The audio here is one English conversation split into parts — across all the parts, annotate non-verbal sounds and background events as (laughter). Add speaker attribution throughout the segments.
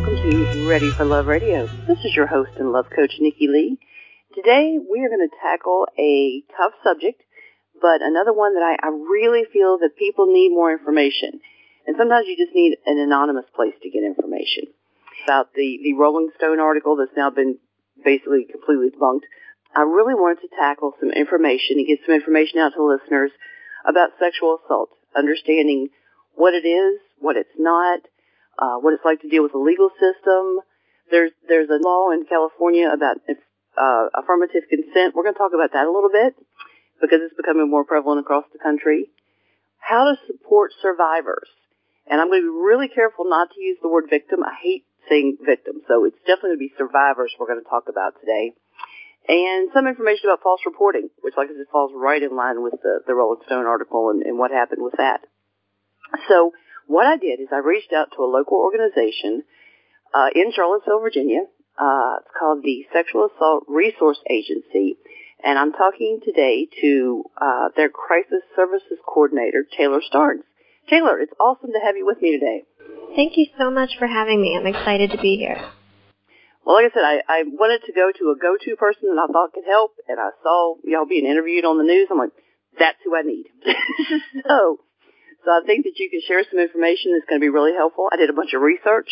Speaker 1: welcome to Ready for Love Radio. This is your host and love coach, Nikki Lee. Today, we are going to tackle a tough subject, but another one that I, I really feel that people need more information. And sometimes you just need an anonymous place to get information. About the, the Rolling Stone article that's now been basically completely debunked, I really wanted to tackle some information and get some information out to listeners about sexual assault, understanding what it is, what it's not, uh, what it's like to deal with the legal system. There's there's a law in California about uh, affirmative consent. We're going to talk about that a little bit because it's becoming more prevalent across the country. How to support survivors, and I'm going to be really careful not to use the word victim. I hate saying victim, so it's definitely going to be survivors we're going to talk about today and some information about false reporting, which, like I said, falls right in line with the, the Rolling Stone article and, and what happened with that. So what I did is I reached out to a local organization uh, in Charlottesville, Virginia. Uh, it's called the Sexual Assault Resource Agency, and I'm talking today to uh, their crisis services coordinator, Taylor Starnes. Taylor, it's awesome to have you with me today.
Speaker 2: Thank you so much for having me. I'm excited to be here.
Speaker 1: Well, like I said, I, I wanted to go to a go-to person that I thought could help, and I saw y'all being interviewed on the news. I'm like, that's who I need. (laughs) so, so I think that you can share some information that's going to be really helpful. I did a bunch of research,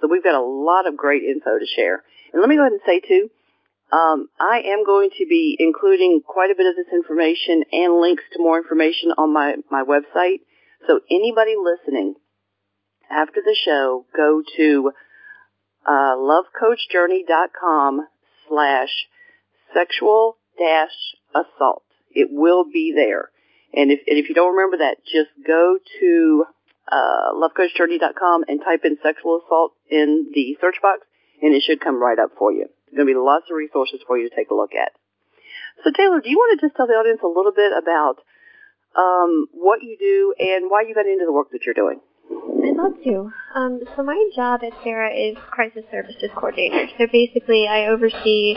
Speaker 1: so we've got a lot of great info to share. And let me go ahead and say too, um, I am going to be including quite a bit of this information and links to more information on my, my website. So anybody listening after the show, go to uh, lovecoachjourney.com slash sexual dash assault. It will be there. And if, and if you don't remember that, just go to uh, lovecoachjourney.com and type in sexual assault in the search box, and it should come right up for you. There's going to be lots of resources for you to take a look at. So Taylor, do you want to just tell the audience a little bit about um, what you do and why you got into the work that you're doing?
Speaker 2: I'd love to. Um, so my job at SARA is crisis services coordinator. So basically, I oversee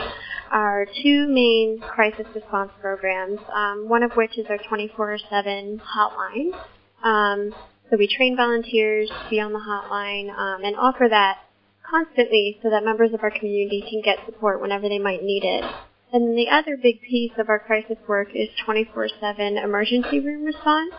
Speaker 2: our two main crisis response programs. Um, one of which is our 24/7 hotline. Um, so we train volunteers to be on the hotline um, and offer that constantly, so that members of our community can get support whenever they might need it. And then the other big piece of our crisis work is 24/7 emergency room response.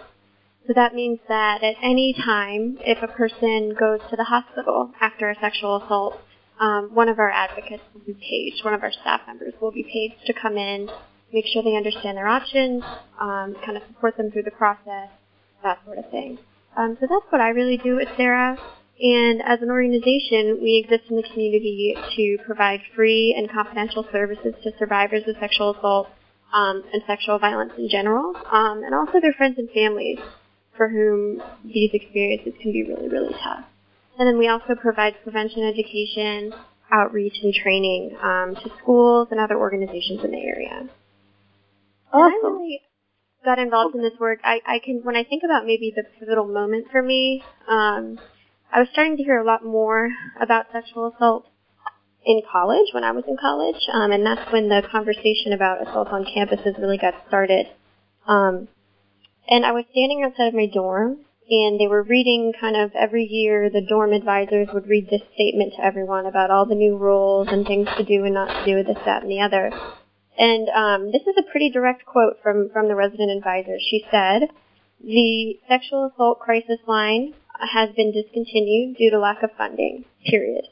Speaker 2: So that means that at any time, if a person goes to the hospital after a sexual assault, um, one of our advocates will be paged, one of our staff members will be paged to come in, make sure they understand their options, um, kind of support them through the process, that sort of thing. Um, so that's what I really do at SARA. And as an organization, we exist in the community to provide free and confidential services to survivors of sexual assault um, and sexual violence in general, um, and also their friends and families for whom these experiences can be really, really tough. And then we also provide prevention education, outreach, and training um, to schools and other organizations in the area.
Speaker 1: Awesome.
Speaker 2: I really got involved in this work. I, I can, when I think about maybe the pivotal moment for me, um, I was starting to hear a lot more about sexual assault in college when I was in college, um, and that's when the conversation about assault on campuses really got started. Um, and I was standing outside of my dorm, and they were reading kind of every year the dorm advisors would read this statement to everyone about all the new rules and things to do and not to do, with this, that, and the other. And um, this is a pretty direct quote from, from the resident advisor. She said, the sexual assault crisis line has been discontinued due to lack of funding, period.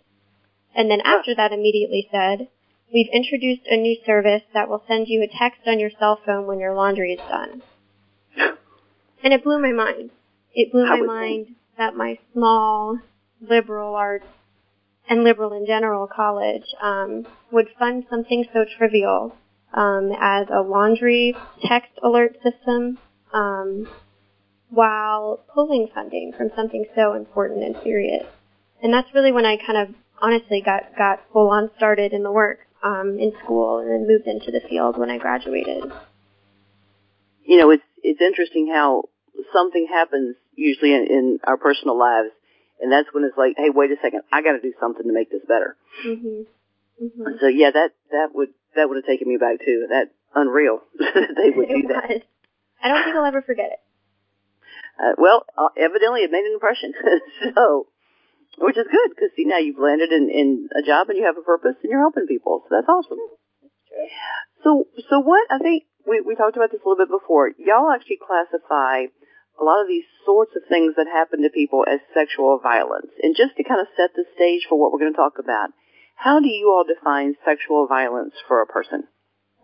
Speaker 2: And then after that immediately said, we've introduced a new service that will send you a text on your cell phone when your laundry is done. And it blew my mind. It blew my mind that my small liberal arts and liberal in general college um, would fund something so trivial um, as a laundry text alert system um, while pulling funding from something so important and serious. And that's really when I kind of honestly got, got full on started in the work um, in school and then moved into the field when I graduated.
Speaker 1: You know, it's it's interesting how something happens usually in, in our personal lives, and that's when it's like, hey, wait a second, I got to do something to make this better.
Speaker 2: Mm-hmm. Mhm.
Speaker 1: So yeah, that that would that would have taken me back too. That unreal (laughs) that they would do that.
Speaker 2: I don't think I'll ever forget it.
Speaker 1: Uh, well, uh, evidently it made an impression. (laughs) so, which is good because see now you've landed in, in a job and you have a purpose and you're helping people. So that's awesome.
Speaker 2: True.
Speaker 1: So, so what I think we we talked about this a little bit before. Y'all actually classify a lot of these sorts of things that happen to people as sexual violence. And just to kind of set the stage for what we're going to talk about, how do you all define sexual violence for a person?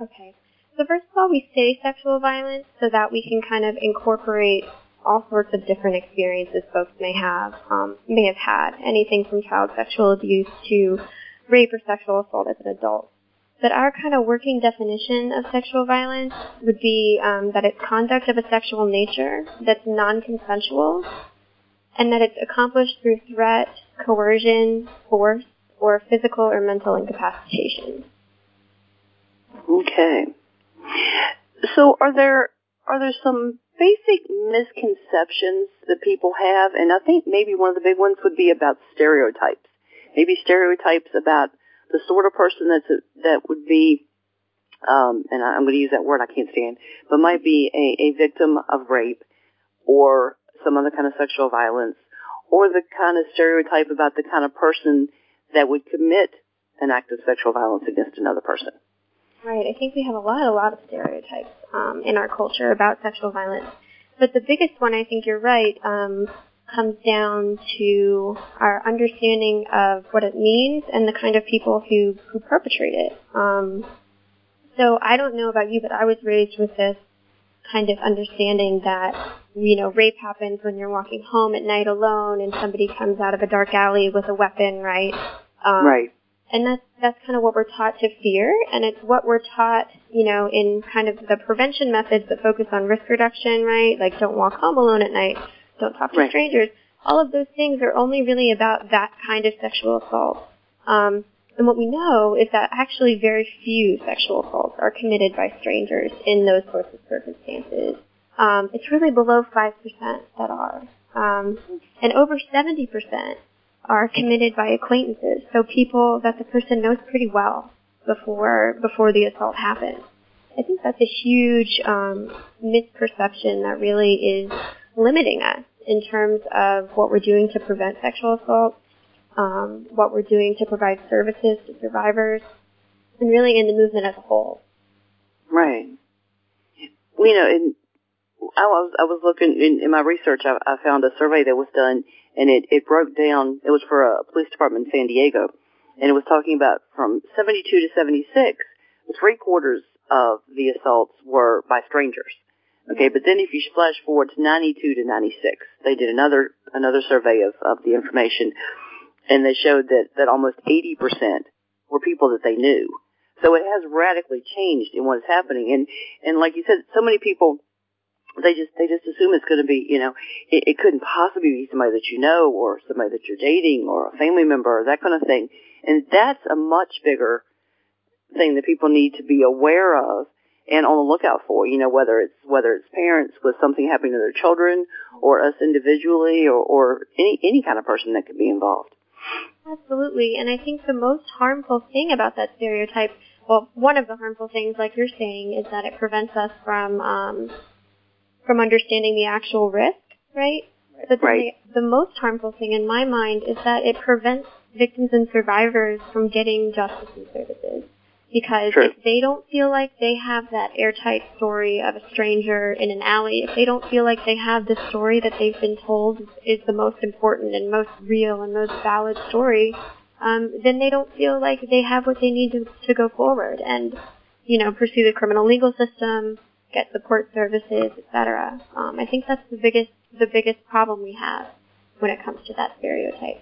Speaker 2: Okay. So first of all, we say sexual violence so that we can kind of incorporate all sorts of different experiences folks may have um, may have had, anything from child sexual abuse to rape or sexual assault as an adult. But our kind of working definition of sexual violence would be um, that it's conduct of a sexual nature that's non-consensual, and that it's accomplished through threat, coercion, force, or physical or mental incapacitation.
Speaker 1: Okay. So are there are there some basic misconceptions that people have? And I think maybe one of the big ones would be about stereotypes. Maybe stereotypes about the sort of person that's a, that would be, um, and I- I'm going to use that word I can't stand, but might be a, a victim of rape or some other kind of sexual violence, or the kind of stereotype about the kind of person that would commit an act of sexual violence against another person.
Speaker 2: Right. I think we have a lot, a lot of stereotypes um, in our culture about sexual violence. But the biggest one, I think you're right, um, comes down to our understanding of what it means and the kind of people who who perpetrate it. Um, so I don't know about you, but I was raised with this kind of understanding that you know rape happens when you're walking home at night alone and somebody comes out of a dark alley with a weapon, right? Um,
Speaker 1: right.
Speaker 2: and that's that's kind of what we're taught to fear and it's what we're taught you know in kind of the prevention methods that focus on risk reduction right like don't walk home alone at night don't talk to
Speaker 1: Right.
Speaker 2: strangers. All of those things are only really about that kind of sexual assault. Um, and what we know is that actually very few sexual assaults are committed by strangers in those sorts of circumstances. Um, it's really below 5% that are. Um, and over 70% are committed by acquaintances, so people that the person knows pretty well before before the assault happens. I think that's a huge um, misperception that really is limiting us in terms of what we're doing to prevent sexual assault, um, what we're doing to provide services to survivors, and really in the movement as a whole.
Speaker 1: Right. Well, you know, and I was I was looking in, in my research. I, I found a survey that was done, and it it broke down. It was for a police department in San Diego, and it was talking about from 72 to 76, three quarters of the assaults were by strangers. Okay, but then if you flash forward to 92 to 96, they did another another survey of of the information, and they showed that that almost 80 percent were people that they knew. So it has radically changed in what is happening, and and like you said, so many people they just they just assume it's going to be you know it, it couldn't possibly be somebody that you know or somebody that you're dating or a family member or that kind of thing, and that's a much bigger thing that people need to be aware of and on the lookout for. You know whether it's whether it's parents with something happening to their children or us individually or, or any any kind of person that could be involved.
Speaker 2: Absolutely, and I think the most harmful thing about that stereotype, well, one of the harmful things, like you're saying, is that it prevents us from um, from understanding the actual risk, right? But
Speaker 1: Right.
Speaker 2: the, the most harmful thing in my mind is that it prevents victims and survivors from getting justice and services. Because
Speaker 1: True.
Speaker 2: if they don't feel like they have that airtight story of a stranger in an alley, if they don't feel like they have the story that they've been told is the most important and most real and most valid story, um, then they don't feel like they have what they need to, to go forward and, you know, pursue the criminal legal system, get support services, etc. Um, I think that's the biggest the biggest problem we have when it comes to that stereotype.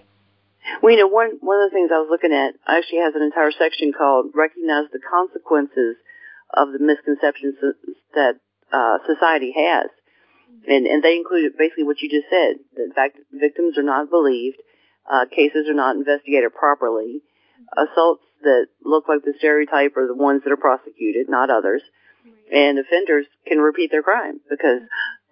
Speaker 1: Well, you know, one one of the things I was looking at actually has an entire section called "Recognize the Consequences of the Misconceptions That uh, Society Has," and and they include basically what you just said: that in fact victims are not believed, uh, cases are not investigated properly, assaults that look like the stereotype are the ones that are prosecuted, not others, and offenders can repeat their crime because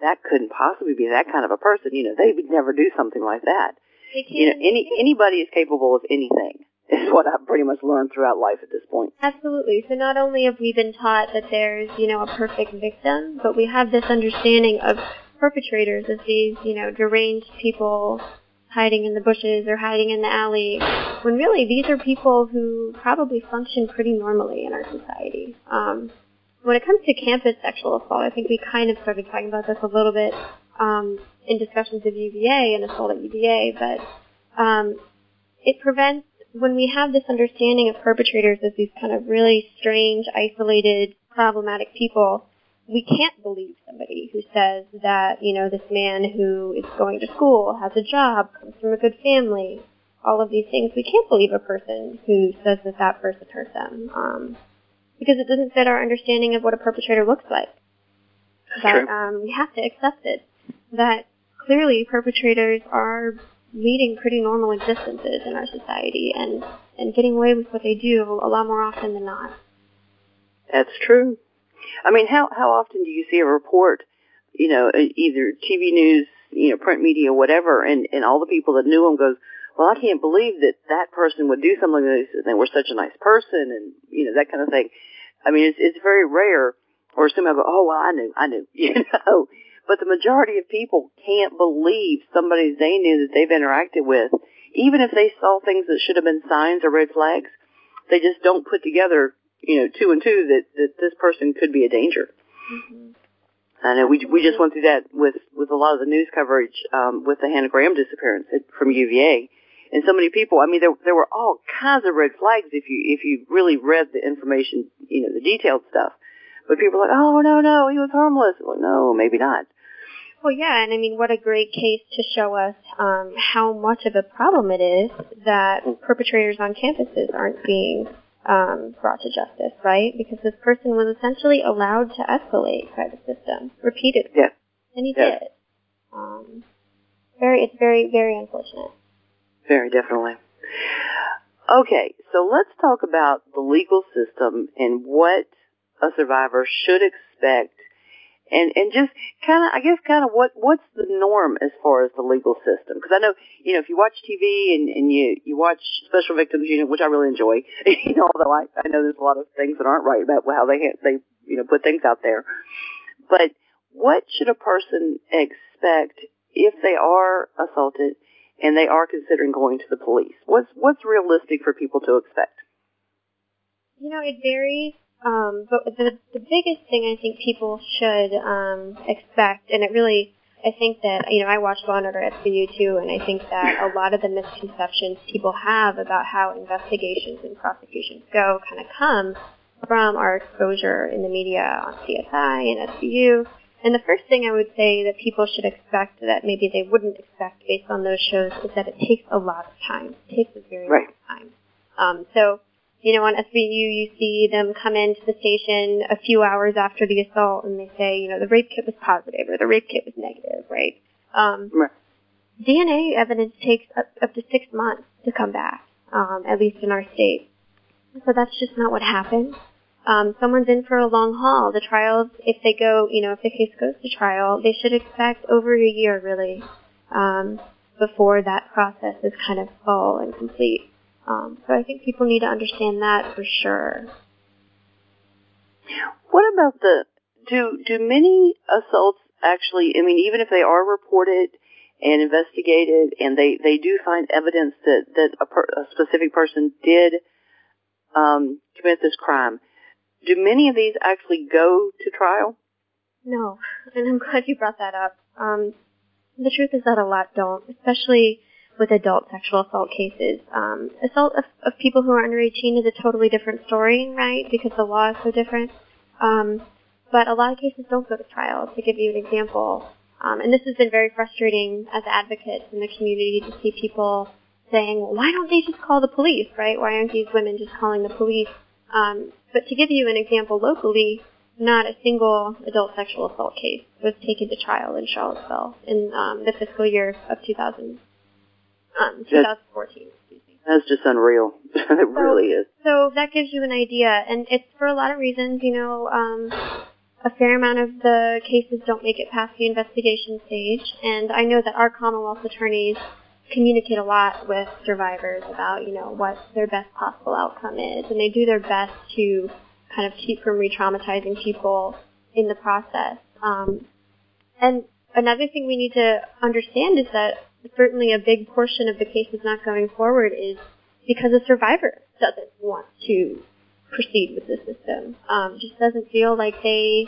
Speaker 1: that couldn't possibly be that kind of a person. You know, they would never do something like that you know any anybody is capable of anything is what I've pretty much learned throughout life at this point.
Speaker 2: Absolutely. So not only have we been taught that there's, you know, a perfect victim, but we have this understanding of perpetrators as these, you know, deranged people hiding in the bushes or hiding in the alley, when really these are people who probably function pretty normally in our society. Um, when it comes to campus sexual assault, I think we kind of started talking about this a little bit um, in discussions of UVA and assault at UVA, but um, it prevents when we have this understanding of perpetrators as these kind of really strange, isolated, problematic people we can't believe somebody who says that, you know, this man who is going to school, has a job, comes from a good family, all of these things. We can't believe a person who says that that person hurt them. Um, because it doesn't fit our understanding of what a perpetrator looks like. But um, we have to accept it. That clearly perpetrators are leading pretty normal existences in our society and, and getting away with what they do a lot more often than not.
Speaker 1: That's true. I mean, how how often do you see a report, you know, either TV news, you know, print media, whatever, and and all the people that knew him goes, well, I can't believe that that person would do something like this, they were such a nice person, and you know that kind of thing. I mean, it's it's very rare, or somebody will go, oh well, I knew, I knew, (laughs) you know. But the majority of people can't believe somebody they knew that they've interacted with, even if they saw things that should have been signs or red flags. They just don't put together you know, two and two that, that this person could be a danger.
Speaker 2: Mm-hmm.
Speaker 1: I know we we just went through that with with a lot of the news coverage um, with the Hannah Graham disappearance from UVA, and so many people. I mean, there there were all kinds of red flags if you if you really read the information, you know, the detailed stuff. But people are like, oh no no, he was harmless. Well, no, maybe not.
Speaker 2: Well, yeah, and I mean, what a great case to show us um, how much of a problem it is that perpetrators on campuses aren't being um, brought to justice, right? Because this person was essentially allowed to escalate by the system repeatedly.
Speaker 1: Yeah.
Speaker 2: And he yeah. did. Um, very, it's very, very unfortunate.
Speaker 1: Very definitely. Okay, so let's talk about the legal system and what a survivor should expect and and just kind of I guess kind of what what's the norm as far as the legal system? Because I know you know if you watch TV and and you you watch Special Victims Unit which I really enjoy (laughs) you know although I I know there's a lot of things that aren't right about how they they you know put things out there. But what should a person expect if they are assaulted and they are considering going to the police? What's what's realistic for people to expect?
Speaker 2: You know it varies um, but the, the biggest thing I think people should um, expect, and it really, I think that, you know, I watch Law and Order SVU too, and I think that a lot of the misconceptions people have about how investigations and prosecutions go kind of come from our exposure in the media on CSI and SVU. And the first thing I would say that people should expect that maybe they wouldn't expect based on those shows is that it takes a lot of time. It takes a very
Speaker 1: right.
Speaker 2: long time. Um, so you know, on SVU, you see them come into the station a few hours after the assault and they say, you know, the rape kit was positive or the rape kit was negative, right? Um,
Speaker 1: right.
Speaker 2: DNA evidence takes up, up to six months to come back, um, at least in our state. So that's just not what happens. Um, someone's in for a long haul. The trials, if they go, you know, if the case goes to trial, they should expect over a year, really, um, before that process is kind of full and complete. Um, so I think people need to understand that for sure.
Speaker 1: What about the do do many assaults actually? I mean, even if they are reported and investigated, and they they do find evidence that that a, per, a specific person did um, commit this crime, do many of these actually go to trial?
Speaker 2: No, and I'm (laughs) glad you brought that up. Um, the truth is that a lot don't, especially with adult sexual assault cases. Um, assault of, of, people who are under 18 is a totally different story, right? Because the law is so different. Um, but a lot of cases don't go to trial. To give you an example, um, and this has been very frustrating as advocates in the community to see people saying, well, why don't they just call the police, right? Why aren't these women just calling the police? Um, but to give you an example locally, not a single adult sexual assault case was taken to trial in Charlottesville in um, the fiscal year of 2000 um, 2014.
Speaker 1: That's just unreal. (laughs) it so, really is.
Speaker 2: So that gives you an idea, and it's for a lot of reasons. You know, um, a fair amount of the cases don't make it past the investigation stage, and I know that our Commonwealth attorneys communicate a lot with survivors about, you know, what their best possible outcome is, and they do their best to kind of keep from re-traumatizing people in the process. Um, and another thing we need to understand is that certainly a big portion of the cases not going forward is because a survivor doesn't want to proceed with the system. Um, just doesn't feel like they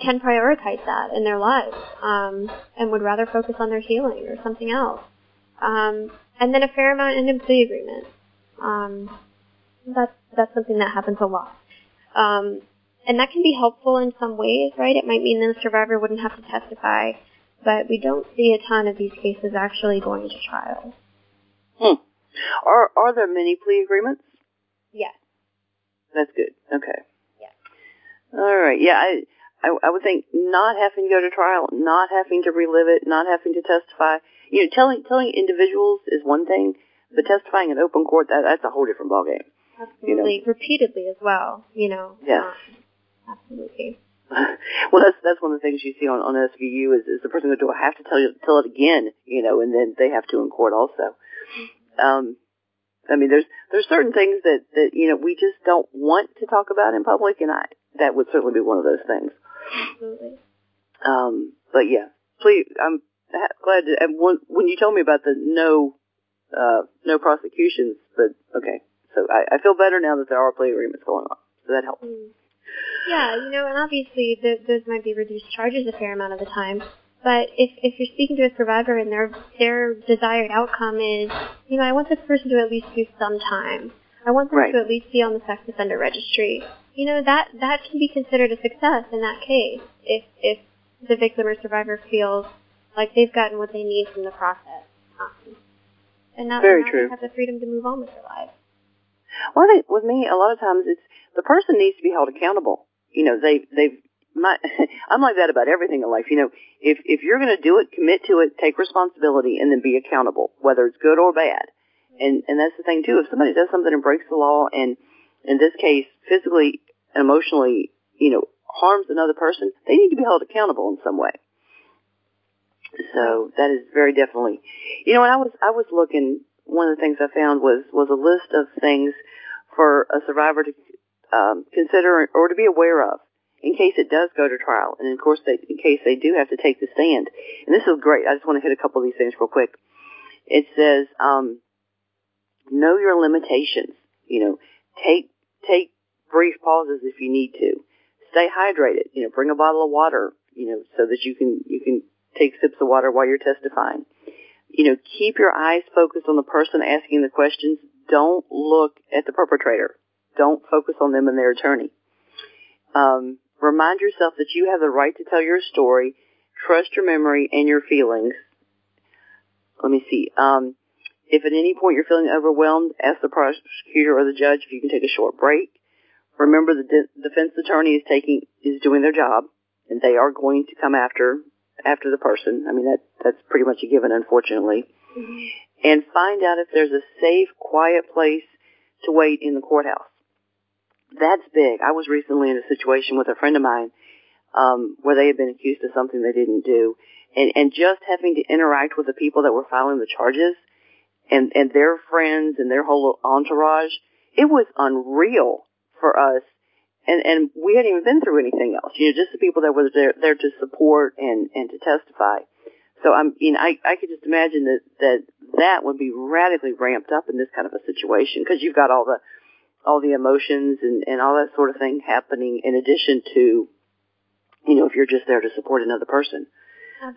Speaker 2: can prioritize that in their lives um, and would rather focus on their healing or something else. Um, and then a fair amount in a plea agreement. Um, that's that's something that happens a lot. Um, and that can be helpful in some ways, right? It might mean that the survivor wouldn't have to testify, but we don't see a ton of these cases actually going to trial.
Speaker 1: Hmm. Are are there many plea agreements?
Speaker 2: Yes.
Speaker 1: That's good. Okay.
Speaker 2: Yes.
Speaker 1: All right. Yeah, I, I I would think not having to go to trial, not having to relive it, not having to testify. You know, telling telling individuals is one thing, but testifying in open court that that's a whole different ballgame.
Speaker 2: Absolutely, you know? repeatedly as well. You know.
Speaker 1: Yes.
Speaker 2: Um, absolutely. (laughs)
Speaker 1: well, that's that's one of the things you see on on SVU is, is the person going to do I have to tell you tell it again, you know, and then they have to in court also. Um, I mean, there's there's certain things that that you know we just don't want to talk about in public, and I that would certainly be one of those things.
Speaker 2: Absolutely.
Speaker 1: Um, but yeah, please, I'm glad to. And when, when you told me about the no uh, no prosecutions, but okay, so I, I feel better now that there are plea agreements going on, so that helps.
Speaker 2: Mm. Yeah, you know, and obviously the, those might be reduced charges a fair amount of the time. But if if you're speaking to a survivor and their their desired outcome is, you know, I want this person to at least do some time. I want them
Speaker 1: right.
Speaker 2: to at least be on the sex offender registry. You know, that that can be considered a success in that case if if the victim or survivor feels like they've gotten what they need from the process. Um, and now,
Speaker 1: Very
Speaker 2: now
Speaker 1: true.
Speaker 2: they have the freedom to move on with their lives.
Speaker 1: Well, I think with me, a lot of times it's the person needs to be held accountable. You know, they they've my (laughs) I'm like that about everything in life. You know, if if you're going to do it, commit to it, take responsibility, and then be accountable, whether it's good or bad. And and that's the thing too. If somebody does something and breaks the law, and in this case, physically and emotionally, you know, harms another person, they need to be held accountable in some way. So that is very definitely, you know, when I was I was looking, one of the things I found was was a list of things for a survivor to um, consider or to be aware of in case it does go to trial, and of course, they, in case they do have to take the stand. And this is great. I just want to hit a couple of these things real quick. It says, um, know your limitations. You know, take take brief pauses if you need to. Stay hydrated. You know, bring a bottle of water. You know, so that you can you can take sips of water while you're testifying. You know, keep your eyes focused on the person asking the questions. Don't look at the perpetrator. Don't focus on them and their attorney. Um, Remind yourself that you have the right to tell your story. Trust your memory and your feelings. Let me see. Um, if at any point you're feeling overwhelmed, ask the prosecutor or the judge if you can take a short break. Remember, the de- defense attorney is taking is doing their job, and they are going to come after after the person. I mean, that that's pretty much a given, unfortunately.
Speaker 2: Mm-hmm.
Speaker 1: And find out if there's a safe, quiet place to wait in the courthouse that's big. I was recently in a situation with a friend of mine um, where they had been accused of something they didn't do, and and just having to interact with the people that were filing the charges, and and their friends and their whole entourage, it was unreal for us. And and we hadn't even been through anything else, you know, just the people that were there there to support and and to testify. So I'm, you know, I I could just imagine that that that would be radically ramped up in this kind of a situation because you've got all the all the emotions and, and all that sort of thing happening in addition to, you know, if you're just there to support another person.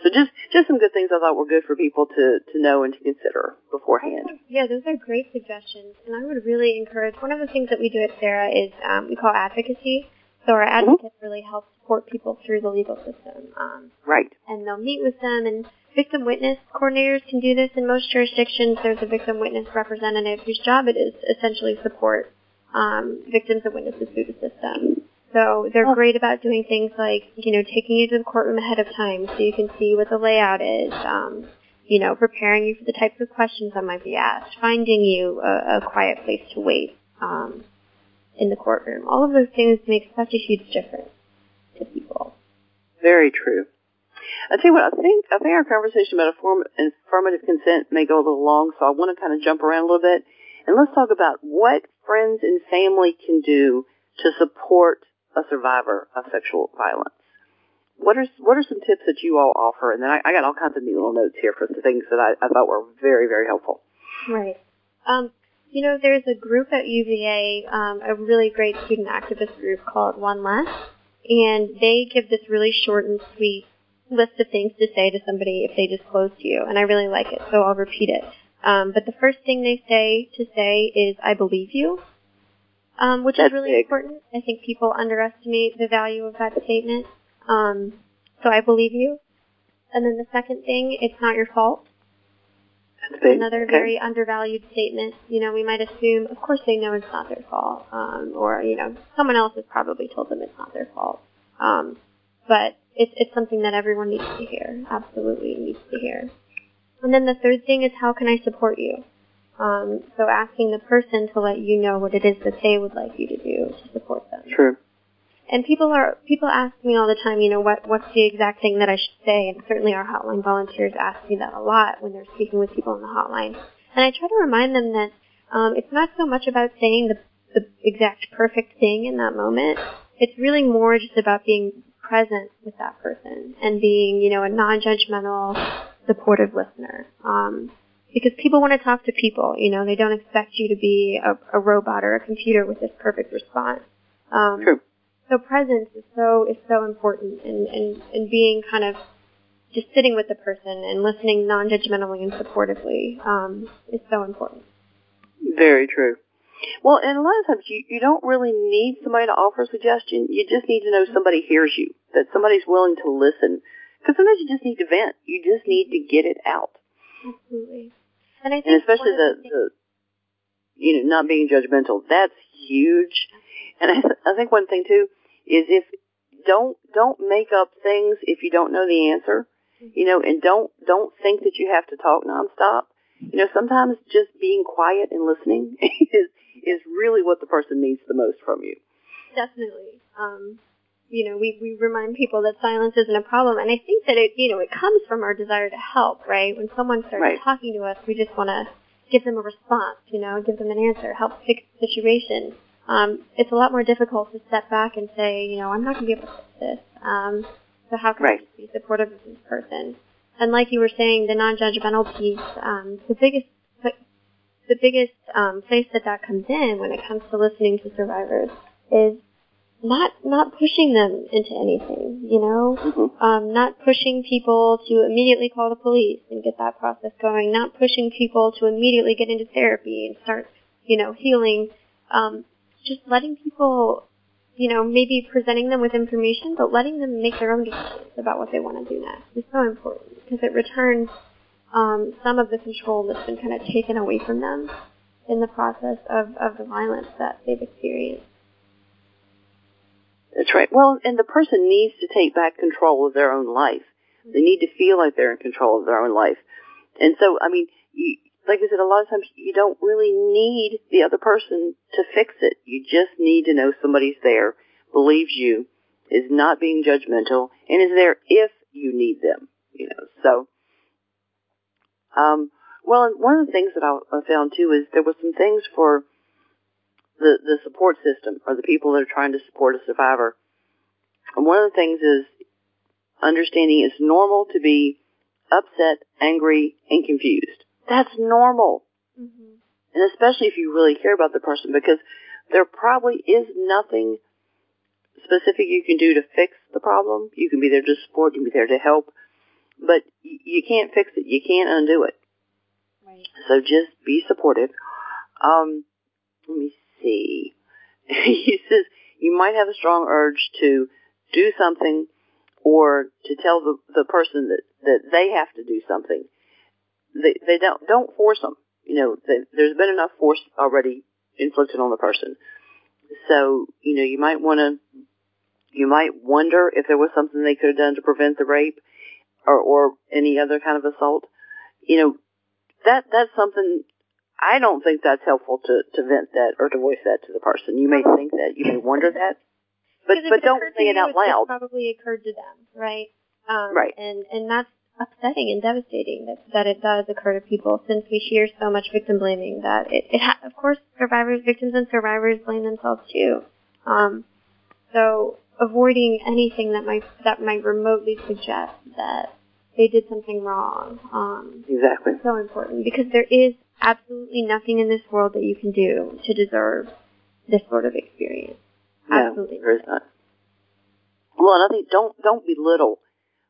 Speaker 1: So just just some good things I thought were good for people to to know and to consider beforehand.
Speaker 2: Yeah, those are great suggestions, and I would really encourage. One of the things that we do at SARA is um, we call advocacy. So our
Speaker 1: Mm-hmm.
Speaker 2: advocates really help support people through the legal system. Um,
Speaker 1: Right.
Speaker 2: and they'll meet with them and victim witness coordinators can do this in most jurisdictions. There's a victim witness representative whose job it is essentially support um, victims and witnesses through the system. So they're
Speaker 1: Oh.
Speaker 2: great about doing things like, you know, taking you to the courtroom ahead of time so you can see what the layout is, um, you know, preparing you for the types of questions that might be asked, finding you a, a quiet place to wait um, in the courtroom. All of those things make such a huge difference to people.
Speaker 1: Very true. I tell you what, I think I think our conversation about affirm, affirmative consent may go a little long, so I want to kind of jump around a little bit, and let's talk about what friends and family can do to support a survivor of sexual violence. What are what are some tips that you all offer? And then I, I got all kinds of neat little notes here for the things that I, I thought were very very helpful.
Speaker 2: Right. Um, you know, there's a group at UVA, um, a really great student activist group called One Less, and they give this really short and sweet list of things to say to somebody if they disclose to you, and I really like it, so I'll repeat it. Um, but the first thing they say to say is, I believe you, um, which is really important. I think people underestimate the value of that statement. Um, so I believe you. And then the second thing, it's not your fault.
Speaker 1: That's.
Speaker 2: Another
Speaker 1: Okay.
Speaker 2: very undervalued statement. You know, we might assume, of course they know it's not their fault, um, or you know, someone else has probably told them it's not their fault. Um, but it's it's something that everyone needs to hear. Absolutely needs to hear. And then the third thing is, how can I support you? Um, so asking the person to let you know what it is that they would like you to do to support them.
Speaker 1: True.
Speaker 2: And people are people ask me all the time, you know, what what's the exact thing that I should say? And certainly our hotline volunteers ask me that a lot when they're speaking with people on the hotline. And I try to remind them that um, it's not so much about saying the the exact perfect thing in that moment. It's really more just about being present with that person and being, you know, a non-judgmental, supportive listener. Um, because people want to talk to people, you know, they don't expect you to be a, a robot or a computer with this perfect response. Um,
Speaker 1: True.
Speaker 2: so presence is so is so important and, and, and being kind of just sitting with the person and listening non-judgmentally and supportively um, is so important.
Speaker 1: Very true. Well, and a lot of times you, you don't really need somebody to offer a suggestion. You just need to know somebody hears you, that somebody's willing to listen. Because sometimes you just need to vent. You just need to get it out.
Speaker 2: Absolutely. And I think
Speaker 1: And especially the,
Speaker 2: the,
Speaker 1: the, you know, not being judgmental. That's huge. And I, I think one thing too is if don't don't make up things if you don't know the answer, you know, and don't don't think that you have to talk nonstop. You know, sometimes just being quiet and listening (laughs) is is really what the person needs the most from you.
Speaker 2: definitely. Um, you know, we, we remind people that silence isn't a problem, and I think that it, you know, it comes from our desire to help, right? When someone starts
Speaker 1: Right.
Speaker 2: talking to us, we just want to give them a response, you know, give them an answer, help fix the situation. Um, it's a lot more difficult to step back and say, you know, I'm not going to be able to fix this. Um, so how can I
Speaker 1: Right.
Speaker 2: just be supportive of this person? And like you were saying, the non-judgmental piece, um, the biggest, the, the biggest um, place that that comes in when it comes to listening to survivors is not not pushing them into anything, you know,
Speaker 1: hmm
Speaker 2: um, not pushing people to immediately call the police and get that process going, not pushing people to immediately get into therapy and start, you know, healing. Um, just letting people, you know, maybe presenting them with information, but letting them make their own decisions about what they want to do next is so important because it returns um, some of the control that's been kind of taken away from them in the process of, of the violence that they've experienced.
Speaker 1: That's right. Well, and the person needs to take back control of their own life. They need to feel like they're in control of their own life. And so, I mean, you, like I said, a lot of times you don't really need the other person to fix it. You just need to know somebody's there, believes you, is not being judgmental, and is there if you need them. You know, so. Um, well, and one of the things that I, found too is there was some things for the the support system or the people that are trying to support a survivor. And one of the things is understanding it's normal to be upset, angry, and confused. That's normal.
Speaker 2: Mm-hmm.
Speaker 1: And especially if you really care about the person because there probably is nothing specific you can do to fix the problem. You can be there to support, you can be there to help, but you can't fix it. You can't undo it.
Speaker 2: Right.
Speaker 1: So just be supportive. Um, let me see. (laughs) he says you might have a strong urge to do something or to tell the, the person that, that they have to do something. They, they don't, don't force them. You know, th there's been enough force already inflicted on the person. So, you know, you might want to, you might wonder if there was something they could have done to prevent the rape or, or any other kind of assault. You know, that, that's something I don't think that's helpful to, to vent that or to voice that to the person. You may think that, you may wonder that, but but don't say it out
Speaker 2: it
Speaker 1: loud.
Speaker 2: probably occurred to them, right? Um,
Speaker 1: Right.
Speaker 2: And and that's upsetting and devastating that that it does occur to people since we hear so much victim blaming that it, it ha- of course survivors victims and survivors blame themselves too. Um, so avoiding anything that might that might remotely suggest that they did something wrong. Um,
Speaker 1: Exactly.
Speaker 2: so important because there is absolutely nothing in this world that you can do to deserve this sort of experience. Absolutely
Speaker 1: No, there is not. Well, and I think don't don't belittle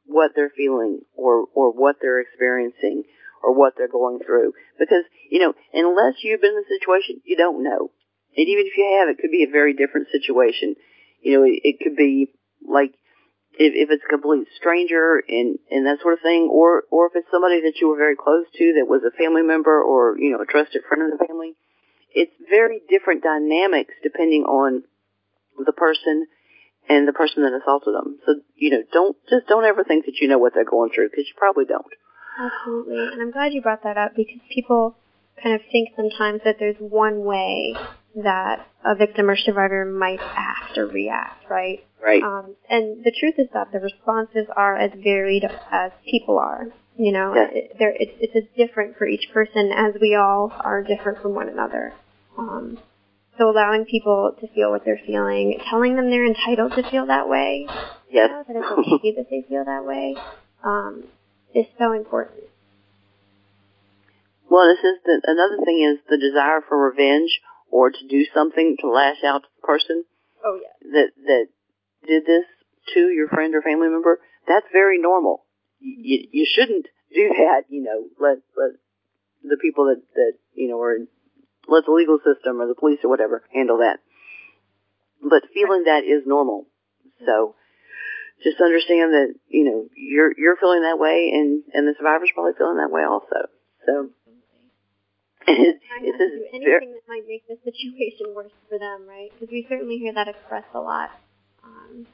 Speaker 1: what they're feeling or or what they're experiencing or what they're going through because you know unless you've been in the situation, you don't know. And even if you have, it could be a very different situation. You know, it, it could be like if, if it's a complete stranger and and that sort of thing, or or if it's somebody that you were very close to that was a family member or you know a trusted friend of the family. It's very different dynamics depending on the person and the person that assaulted them. So, you know, don't, just don't ever think that you know what they're going through because you probably don't.
Speaker 2: Absolutely. And I'm glad you brought that up because people kind of think sometimes that there's one way that a victim or survivor might act or react, right?
Speaker 1: Right.
Speaker 2: Um, and the truth is that the responses are as varied as people are. You know,
Speaker 1: Yes.
Speaker 2: it, they're, it's, it's as different for each person as we all are different from one another. Um, so allowing people to feel what they're feeling, telling them they're entitled to feel that way,
Speaker 1: yes.
Speaker 2: you know, that it's okay (laughs) that they feel that way, um, is so important.
Speaker 1: well, this is the, another thing is the desire for revenge or to do something to lash out to the person
Speaker 2: Oh yeah.
Speaker 1: that, that did this to your friend or family member. That's very normal. You, you, shouldn't do that, you know, let, let the people that, that, you know, are let the legal system or the police or whatever handle that. But feeling that is normal. So just understand that, you know, you're, you're feeling that way and, and the survivor's probably feeling that way also. So it's just
Speaker 2: do anything that might make the situation worse for them, right? Because we certainly hear that expressed a lot. Um,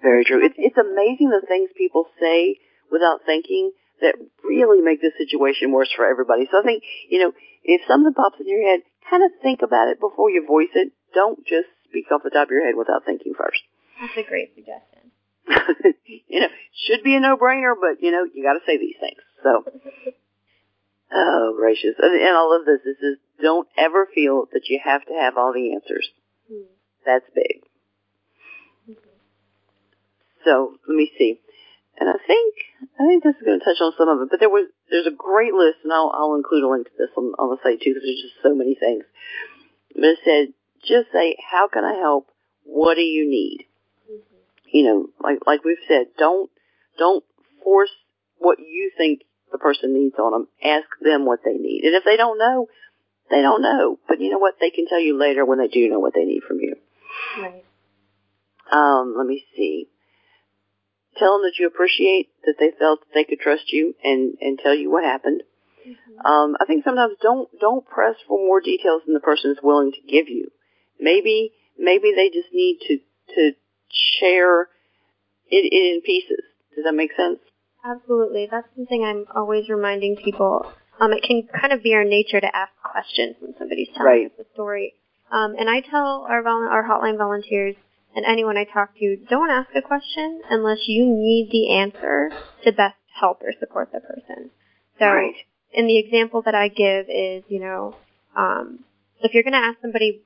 Speaker 1: very true. It's, it's amazing the things people say without thinking that really make the situation worse for everybody. So I think, you know, if something pops in your head, kind of think about it before you voice it. Don't just speak off the top of your head without thinking first.
Speaker 2: that's a great suggestion. (laughs)
Speaker 1: you know, should be a no-brainer, but you know, you got to say these things. So, (laughs) oh gracious, and, and I love this. This is don't ever feel that you have to have all the answers.
Speaker 2: Hmm.
Speaker 1: That's big. So let me see, and I think I think this is going to touch on some of it. But there was there's a great list, and I'll I'll include a link to this on, on the site too, because there's just so many things. But it said just say, "How can I help? What do you need?" you know, like like we've said, don't don't force what you think the person needs on them. Ask them what they need, and if they don't know, they don't know. But you know what? They can tell you later when they do know what they need from you.
Speaker 2: Right.
Speaker 1: Um, let me see. Tell them that you appreciate that they felt that they could trust you, and and tell you what happened. Um, I think sometimes don't don't press for more details than the person is willing to give you. Maybe maybe they just need to to share it, it in pieces. Does that make sense?
Speaker 2: Absolutely. That's something I'm always reminding people. Um, it can kind of be our nature to ask questions when somebody's telling
Speaker 1: Right.
Speaker 2: us a story. Um, and I tell our vol- our hotline volunteers and anyone I talk to, don't ask a question unless you need the answer to best help or support the person. So,
Speaker 1: Right.
Speaker 2: and the example that I give is, you know, um, if you're going to ask somebody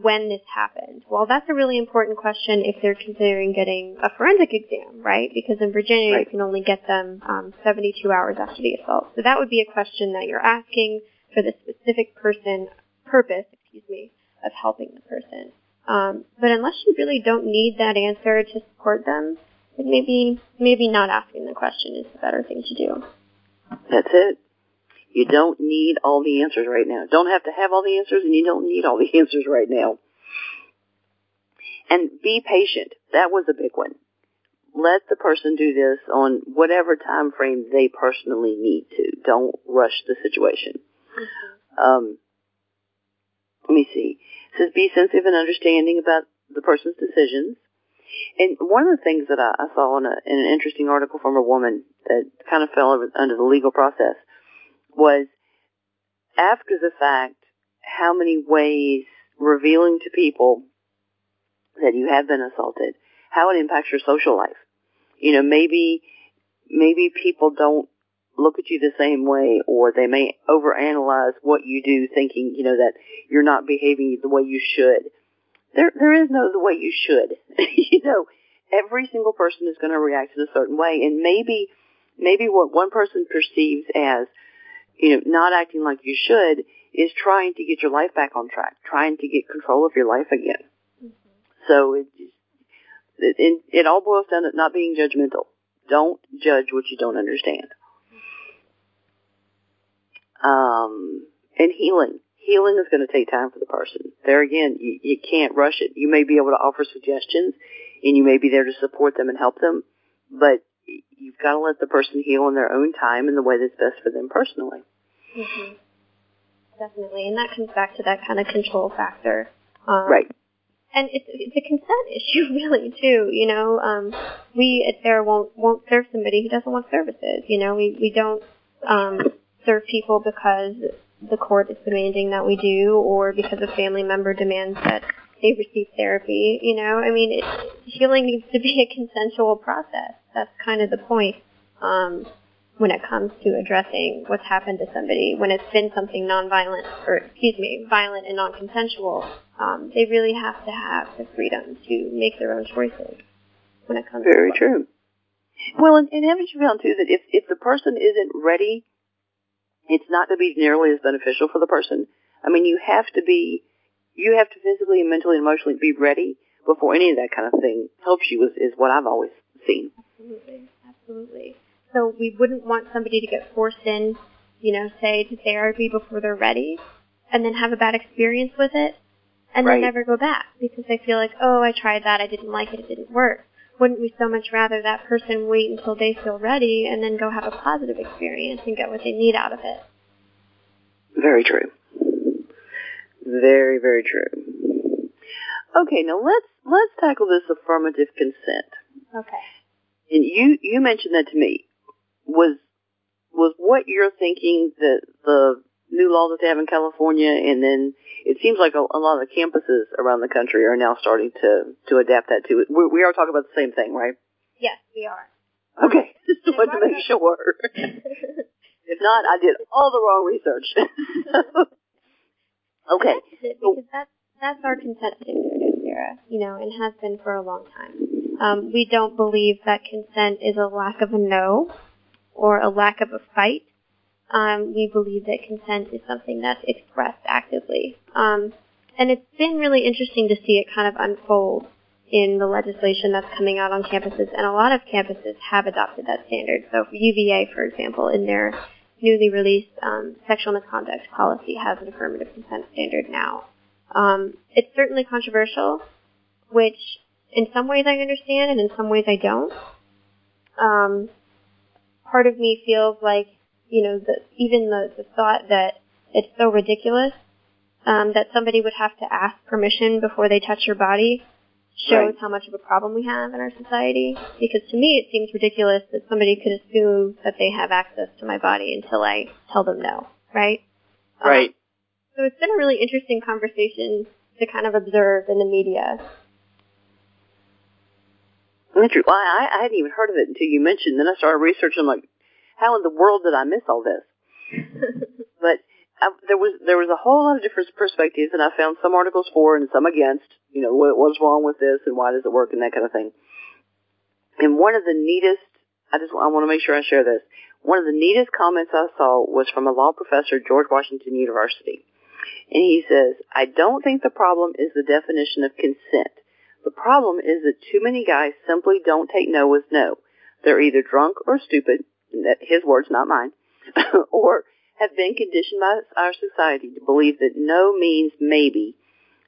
Speaker 2: when this happened, well, that's a really important question if they're considering getting a forensic exam, right? Because in Virginia,
Speaker 1: Right.
Speaker 2: you can only get them um, 72 hours after the assault. So that would be a question that you're asking for the specific person purpose, excuse me, of helping the person. Um, but unless you really don't need that answer to support them, maybe maybe not asking the question is the better thing to do.
Speaker 1: That's it. You don't need all the answers right now. Don't have to have all the answers, and you don't need all the (laughs) answers right now. And be patient. That was a big one. Let the person do this on whatever time frame they personally need to. Don't rush the situation. Um, let me see. Says be sensitive and understanding about the person's decisions. And one of the things that I, I saw in, a, in an interesting article from a woman that kind of fell under the legal process was after the fact, how many ways revealing to people that you have been assaulted, how it impacts your social life. You know, maybe maybe people don't look at you the same way or they may overanalyze what you do thinking, you know, that you're not behaving the way you should. There, there is no the way you should. (laughs) you know, every single person is going to react in a certain way and maybe, maybe what one person perceives as, you know, not acting like you should is trying to get your life back on track, trying to get control of your life again. Mm-hmm. So it, it, it all boils down to not being judgmental. Don't judge what you don't understand. Um, and healing. Healing is going to take time for the person. There again, you, you can't rush it. You may be able to offer suggestions and you may be there to support them and help them, but you've got to let the person heal in their own time in the way that's best for them personally.
Speaker 2: Mm-hmm. Definitely, and that comes back to that kind of control factor. Um,
Speaker 1: Right.
Speaker 2: and it's it's a consent (laughs) issue really too you know um we at SARA won't won't serve somebody who doesn't want services you know we we don't um serve people because the court is demanding that we do or because a family member demands that they receive therapy you know? I mean it, healing needs to be a consensual process. That's kind of the point um when it comes to addressing what's happened to somebody. When it's been something nonviolent or excuse me violent and non-consensual um, they really have to have the freedom to make their own choices when it comes
Speaker 1: Very
Speaker 2: to
Speaker 1: true. Well, and, and haven't you found too that if if the person isn't ready, it's not going to be nearly as beneficial for the person. I mean, you have to be, you have to physically and mentally and emotionally be ready before any of that kind of thing helps you. Is is what I've always seen.
Speaker 2: Absolutely, absolutely. So we wouldn't want somebody to get forced in, you know, say to therapy before they're ready, and then have a bad experience with it, and
Speaker 1: Right.
Speaker 2: then never go back because they feel like, oh, I tried that, I didn't like it, it didn't work. Wouldn't we so much rather that person wait until they feel ready and then go have a positive experience and get what they need out of it?
Speaker 1: Very true. Very very true. Okay, now let's let's tackle this affirmative consent.
Speaker 2: Okay.
Speaker 1: And you you mentioned that to me. Was was what you're thinking that the new law that they have in California, and then it seems like a, a lot of the campuses around the country are now starting to to adapt that to it. We, we are talking about the same thing, right?
Speaker 2: Yes, we are.
Speaker 1: Okay, (laughs) just
Speaker 2: Yeah,
Speaker 1: wanted to make sure. (laughs) If not, I did all the wrong research. (laughs) okay,
Speaker 2: because that's that's our consent standard SARA, you know, and has been for a long time. Um, we don't believe that consent is a lack of a no or a lack of a fight. Um, we believe that consent is something that's expressed actively. Um, and it's been really interesting to see it kind of unfold in the legislation that's coming out on campuses, and a lot of campuses have adopted that standard. So UVA, for example, in their newly released um, sexual misconduct policy has an affirmative consent standard now. Um, it's certainly controversial, which in some ways I understand and in some ways I don't. Um, part of me feels like, you know, the, even the, the thought that it's so ridiculous um, that somebody would have to ask permission before they touch your body shows
Speaker 1: Right.
Speaker 2: how much of a problem we have in our society. Because to me, it seems ridiculous that somebody could assume that they have access to my body until I tell them no, right? Um,
Speaker 1: right.
Speaker 2: so it's been a really interesting conversation to kind of observe in the media.
Speaker 1: Well, I, I hadn't even heard of it until you mentioned. Then I started researching. I'm like, how in the world did I miss all this? (laughs) But I, there was there was a whole lot of different perspectives, and I found some articles for and some against. You know, what what's wrong with this and why does it work and that kind of thing. And one of the neatest, I just I want to make sure I share this. One of the neatest comments I saw was from a law professor, at George Washington University, and he says, "I don't think the problem is the definition of consent. The problem is that too many guys simply don't take no as no. They're either drunk or stupid, his words, not mine, (laughs) or have been conditioned by our society to believe that no means maybe,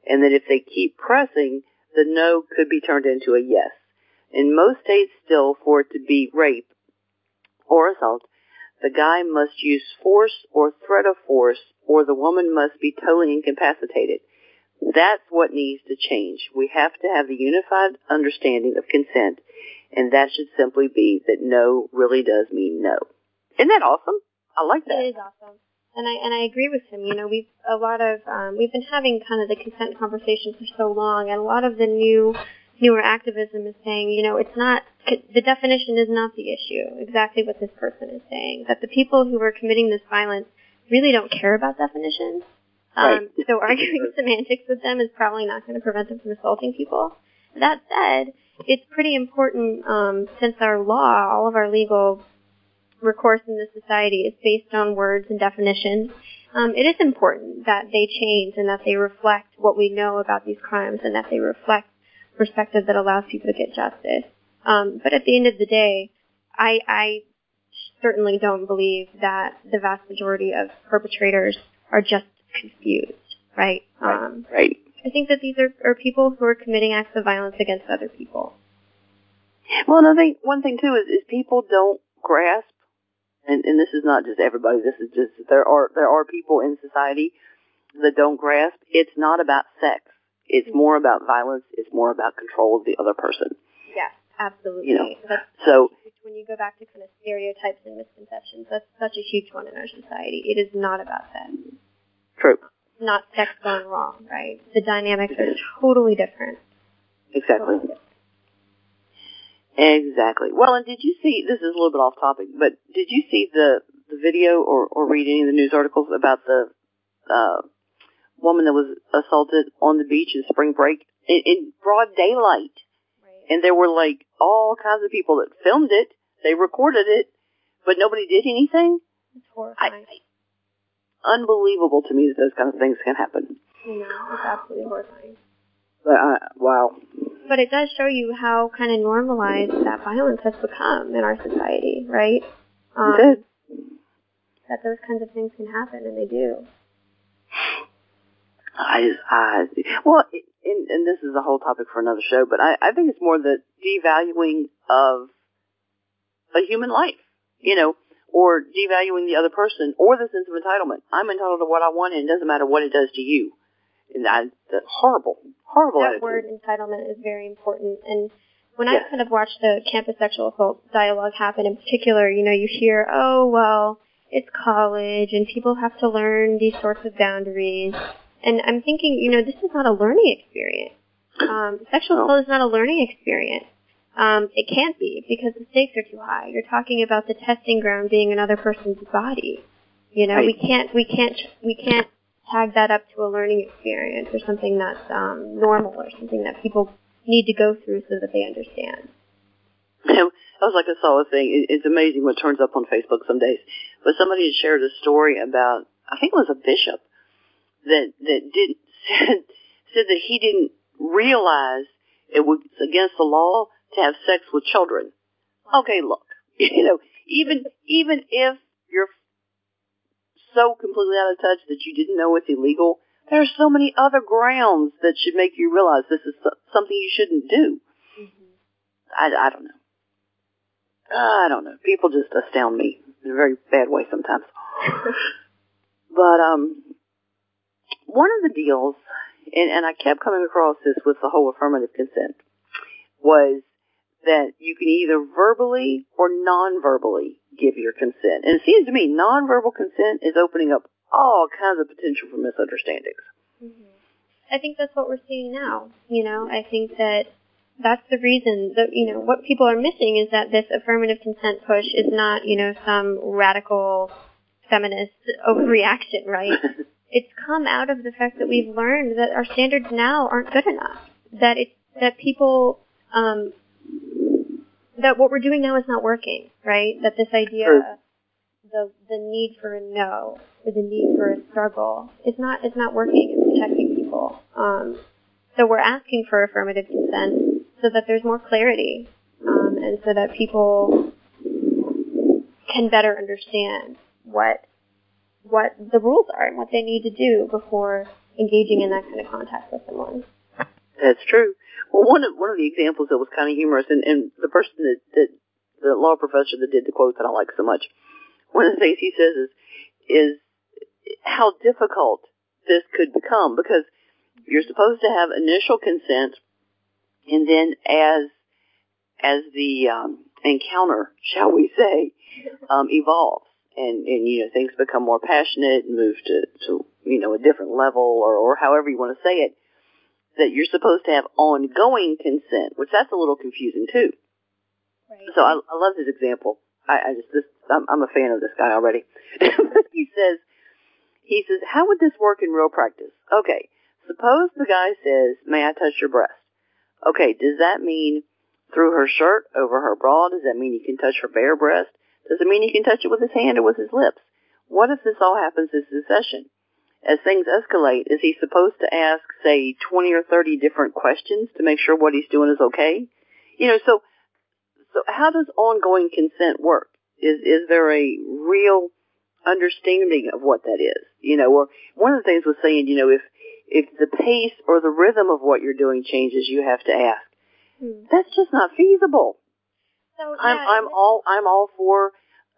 Speaker 1: and that if they keep pressing, the no could be turned into a yes. In most states still, for it to be rape or assault, the guy must use force or threat of force, or the woman must be totally incapacitated. That's what needs to change. We have to have the unified understanding of consent, and that should simply be that no really does mean no. Isn't that awesome? I like that.
Speaker 2: It is awesome. And I and I agree with him. You know, we've a lot of um, we've been having kind of the consent conversation for so long, and a lot of the new newer activism is saying, you know, it's not, the definition is not the issue, exactly what this person is saying, that the people who are committing this violence really don't care about definitions.
Speaker 1: Right.
Speaker 2: Um, so arguing (laughs) semantics with them is probably not going to prevent them from assaulting people. That said, it's pretty important um, since our law, all of our legal recourse in this society is based on words and definitions. Um, it is important that they change and that they reflect what we know about these crimes and that they reflect perspective that allows people to get justice. Um, but at the end of the day, I, I certainly don't believe that the vast majority of perpetrators are just confused, right?
Speaker 1: Right.
Speaker 2: Um,
Speaker 1: Right.
Speaker 2: I think that these are, are people who are committing acts of violence against other people.
Speaker 1: Well, another thing, one thing too is, is people don't grasp, and, and this is not just everybody. This is just there are there are people in society that don't grasp. It's not about sex. It's more about violence. It's more about control of the other person.
Speaker 2: Yes, absolutely.
Speaker 1: You know,
Speaker 2: that's
Speaker 1: So
Speaker 2: when you go back to kind of stereotypes and misconceptions, that's such a huge one in our society. It is not about sex.
Speaker 1: True,
Speaker 2: Not sex gone wrong, right? The dynamics are totally different.
Speaker 1: exactly,
Speaker 2: Totally different.
Speaker 1: exactly. Well, and did you see? This is a little bit off topic, but did you see the the video or or read any of the news articles about the uh, woman that was assaulted on the beach in spring break in, in broad daylight?
Speaker 2: Right.
Speaker 1: and there were like all kinds of people that filmed it. They recorded it, but nobody did anything.
Speaker 2: It's
Speaker 1: I,
Speaker 2: horrifying.
Speaker 1: Unbelievable to me that those kind of things can happen.
Speaker 2: you know, it's absolutely horrifying.
Speaker 1: But uh, wow,
Speaker 2: But it does show you how kind of normalized that violence has become in our society, right? Um,
Speaker 1: It is.
Speaker 2: That those kinds of things can happen, and they do.
Speaker 1: I just, I, well, it, and, and this is a whole topic for another show, but I, I think it's more the devaluing of a human life, you know, or devaluing the other person, or the sense of entitlement. I'm entitled to what I want, and it doesn't matter what it does to you. And I, that's horrible, horrible
Speaker 2: that
Speaker 1: attitude.
Speaker 2: word entitlement is very important. And when
Speaker 1: Yes.
Speaker 2: I kind of watch the campus sexual assault dialogue happen, in particular, you know, you hear, oh well, it's college and people have to learn these sorts of boundaries. And I'm thinking, you know, this is not a learning experience. Um, sexual assault is not a learning experience. Um, it can't be because the stakes are too high. You're talking about the testing ground being another person's body. You know,
Speaker 1: Right.
Speaker 2: we can't, we can't, we can't tag that up to a learning experience or something that's um, normal or something that people need to go through so that they understand. (laughs)
Speaker 1: I was like, I saw a thing. It, it's amazing what turns up on Facebook some days. But somebody had shared a story about, I think it was a bishop that that did (laughs) said said that he didn't realize it was against the law to have sex with children. Okay, look, (laughs) you know, even even if you're so completely out of touch that you didn't know it's illegal, there are so many other grounds that should make you realize this is something you shouldn't do. I, I don't know. I don't know. People just astound me in a very bad way sometimes. (laughs) but um, one of the deals, and, and I kept coming across this with the whole affirmative consent, was that you can either verbally or non-verbally give your consent. And it seems to me non-verbal consent is opening up all kinds of potential for misunderstandings.
Speaker 2: I think that's what we're seeing now. You know, I think that that's the reason that, you know, what people are missing is that this affirmative consent push is not, you know, some radical feminist overreaction, right? (laughs) it's come out of the fact that we've learned that our standards now aren't good enough. That it's, that people, um, that what we're doing now is not working, right? That this idea,
Speaker 1: True.
Speaker 2: the, the need for a no, or the need for a struggle, is not, is not working in protecting people. Um, so we're asking for affirmative consent so that there's more clarity, um, and so that people can better understand what what the rules are and what they need to do before engaging in that kind of contact with someone.
Speaker 1: That's true. Well, one of one of the examples that was kind of humorous, and, and the person that, that the law professor that did the quote that I like so much, one of the things he says is is how difficult this could become because you're supposed to have initial consent, and then as as the um, encounter, shall we say, um, evolves, and and you know things become more passionate and move to to you know a different level or or however you want to say it that you're supposed to have ongoing consent, which that's a little confusing too.
Speaker 2: Right.
Speaker 1: So I, I love his example. I, I just this I'm, I'm a fan of this guy already. (laughs) he says he says how would this work in real practice? Okay, suppose the guy says, "May I touch your breast?" Okay, does that mean through her shirt, over her bra? Does that mean he can touch her bare breast? Does it mean he can touch it with his hand or with his lips? What if this all happens in succession? As things escalate, is he supposed to ask, say, 20 or 30 different questions to make sure what he's doing is okay? You know, so, so how does ongoing consent work? Is, is there a real understanding of what that is? You know, or one of the things was saying, you know, if, if the pace or the rhythm of what you're doing changes, you have to ask.
Speaker 2: Hmm.
Speaker 1: That's just not feasible.
Speaker 2: So
Speaker 1: I'm I'm all I'm all for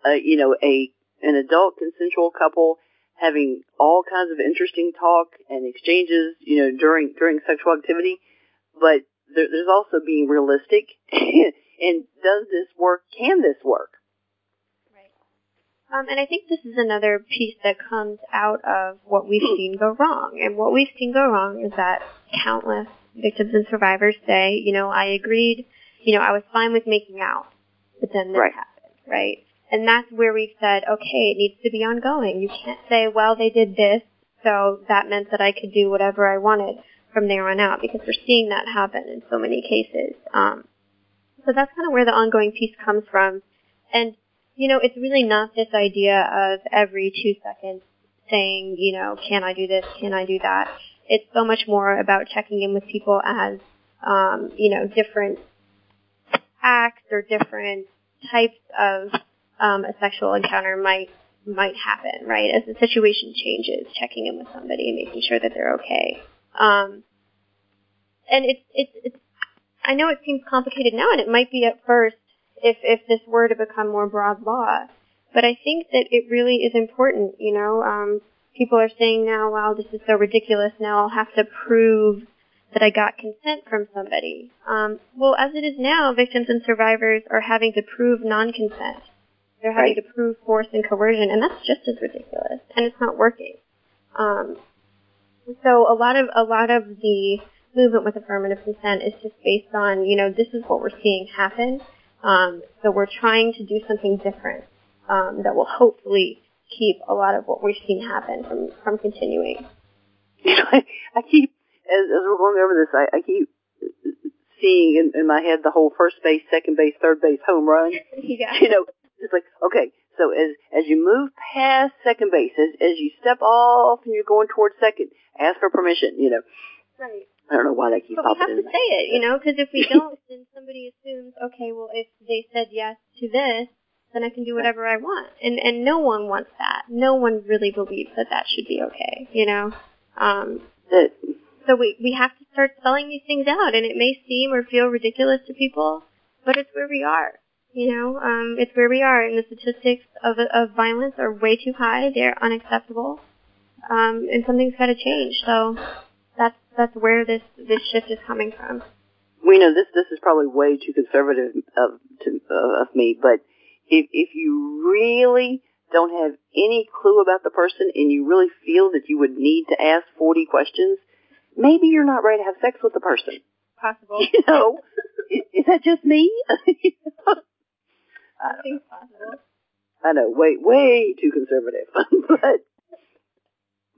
Speaker 1: uh, you know a an adult consensual couple having all kinds of interesting talk and exchanges you know during during sexual activity, but there, there's also being realistic (laughs) and does this work? Can this work?
Speaker 2: Um, and I think this is another piece that comes out of what we've seen go wrong. And what we've seen go wrong is that countless victims and survivors say, you know, I agreed, you know, I was fine with making out, but then this
Speaker 1: Right.
Speaker 2: happened, right? And that's where we've said, okay, it needs to be ongoing. You can't say, well, they did this, so that meant that I could do whatever I wanted from there on out, because we're seeing that happen in so many cases. Um, so that's kind of where the ongoing piece comes from. And you know, it's really not this idea of every two seconds saying, you know, can I do this? Can I do that? It's so much more about checking in with people as, um, you know, different acts or different types of um, a sexual encounter might might happen, right? As the situation changes, checking in with somebody and making sure that they're okay. Um, and it's it's it's. I know it seems complicated now, and it might be at first if if this were to become more broad law. But I think that it really is important. You know, um, people are saying now, "Wow, this is so ridiculous. Now I'll have to prove that I got consent from somebody." Um, well, as it is now, victims and survivors are having to prove non-consent. They're having
Speaker 1: Right.
Speaker 2: to prove force and coercion, and that's just as ridiculous. And it's not working. Um, so a lot of a lot of the movement with affirmative consent is just based on, you know, this is what we're seeing happen. Um, so we're trying to do something different um, that will hopefully keep a lot of what we've seen happen from, from continuing. (laughs)
Speaker 1: You know, I, I keep as as we're going over this, I, I keep seeing in, in my head the whole first base, second base, third base home run. (laughs)
Speaker 2: yeah.
Speaker 1: you know, it's like, okay, so as as you move past second base, as as you step off and you're going towards second, ask for permission. You know,
Speaker 2: Right.
Speaker 1: I don't know why that keeps
Speaker 2: But we have to say it, you know, because if we (laughs) don't, then somebody assumes, okay, well, if they said yes to this, then I can do whatever I want. And and no one wants that. No one really believes that that should be okay, you know. Um,
Speaker 1: That
Speaker 2: so we we have to start spelling these things out, and it may seem or feel ridiculous to people, but it's where we are. You know, um, it's where we are, and the statistics of of violence are way too high. They're unacceptable, um, and something's got to change. So that's that's where this this shift is coming from.
Speaker 1: we know this this is probably way too conservative of to, uh, of me, but if if you really don't have any clue about the person and you really feel that you would need to ask 40 questions, maybe you're not ready to have sex with the person.
Speaker 2: Possible.
Speaker 1: You know, (laughs) is, is that just me? (laughs)
Speaker 2: Nothing's possible.
Speaker 1: I know, way way too conservative, (laughs) but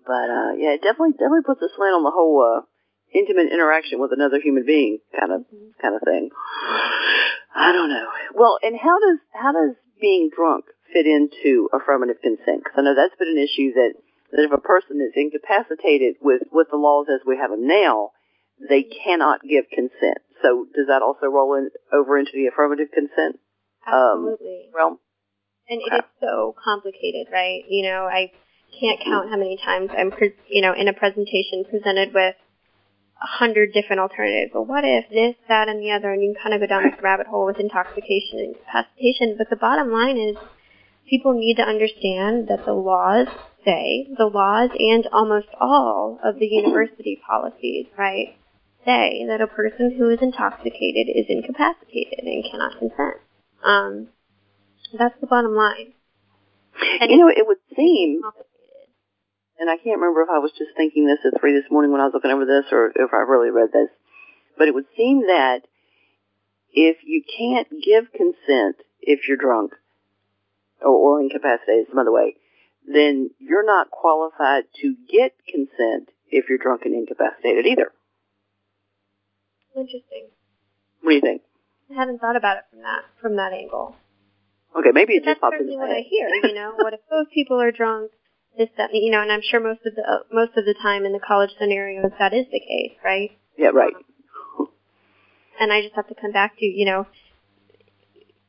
Speaker 1: but uh yeah, it definitely definitely puts a slant on the whole uh intimate interaction with another human being kind of kind of thing. I don't know. Well, and how does how does being drunk fit into affirmative consent? Because I know that's been an issue that that if a person is incapacitated with with the laws as we have them now, they cannot give consent. So does that also roll in over into the affirmative consent Um,
Speaker 2: Absolutely.
Speaker 1: realm?
Speaker 2: and it is so complicated, right? You know, I can't count how many times I'm, pre- you know, in a presentation presented with a hundred different alternatives. Well, what if this, that, and the other? And you can kind of go down this rabbit hole with intoxication and incapacitation. But the bottom line is, people need to understand that the laws say, the laws and almost all of the university (clears throat) policies, right, say that a person who is intoxicated is incapacitated and cannot consent. Um, that's the bottom line. And
Speaker 1: you know, it would seem and I can't remember if I was just thinking this at three this morning when I was looking over this, or if I really read this, but it would seem that if you can't give consent if you're drunk or, or incapacitated some other way, then you're not qualified to get consent if you're drunk and incapacitated either.
Speaker 2: Interesting.
Speaker 1: What do you think?
Speaker 2: I haven't thought about it from that from that angle.
Speaker 1: Okay, maybe it just popped in
Speaker 2: certainly
Speaker 1: my
Speaker 2: what I hear. You know, what if both people are drunk? This, that, you know, and I'm sure most of the uh, most of the time in the college scenarios that is the case, right?
Speaker 1: Yeah, right.
Speaker 2: And I just have to come back to, you know,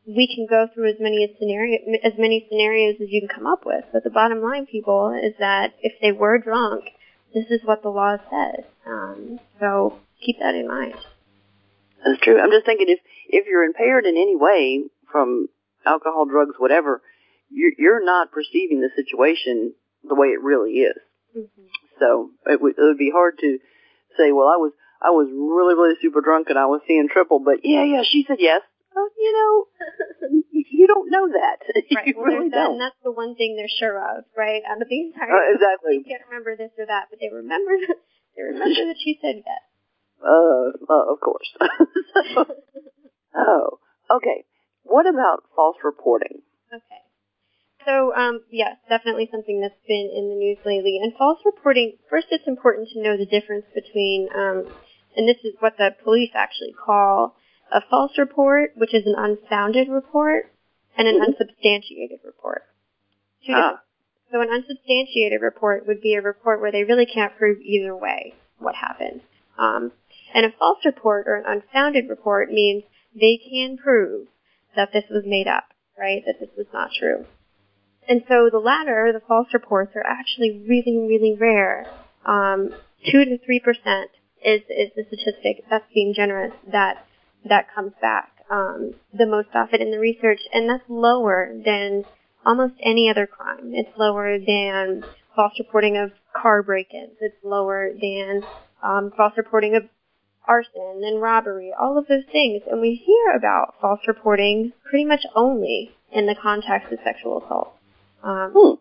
Speaker 2: we can go through as many scenario as many scenarios as you can come up with, but the bottom line, people, is that if they were drunk, this is what the law says. Um, so keep that in mind.
Speaker 1: That's true. I'm just thinking if if you're impaired in any way from alcohol, drugs, whatever, you're, you're not perceiving the situation the way it really is.
Speaker 2: Mm-hmm.
Speaker 1: So it would, it would be hard to say, well, I was I was really really super drunk and I was seeing triple, but yeah, yeah, she said yes. Uh, you know, (laughs) you, you don't know that. (laughs)
Speaker 2: Right.
Speaker 1: you
Speaker 2: Well,
Speaker 1: really
Speaker 2: that,
Speaker 1: don't.
Speaker 2: and that's the one thing they're sure of, right? Out of the entire,
Speaker 1: Uh, exactly. (laughs)
Speaker 2: they can't remember this or that, but they remember they remember that she said yes.
Speaker 1: Uh, uh, of course. (laughs) So- oh, okay. What about false reporting?
Speaker 2: Okay. So, um, yes, definitely something that's been in the news lately. And false reporting, first it's important to know the difference between, um, and this is what the police actually call a false report, which is an unfounded report, and an
Speaker 1: Mhm.
Speaker 2: unsubstantiated report. Two
Speaker 1: Ah.
Speaker 2: So an unsubstantiated report would be a report where they really can't prove either way what happened. Um, and a false report or an unfounded report means they can prove that this was made up, right? That this was not true. And so the latter, the false reports, are actually really, really rare. Um, two to three percent is is the statistic. That's being generous. That that comes back um, the most often in the research, and that's lower than almost any other crime. It's lower than false reporting of car break-ins. It's lower than um, false reporting of arson and robbery, all of those things. And we hear about false reporting pretty much only in the context of sexual assault. Um,
Speaker 1: Hmm.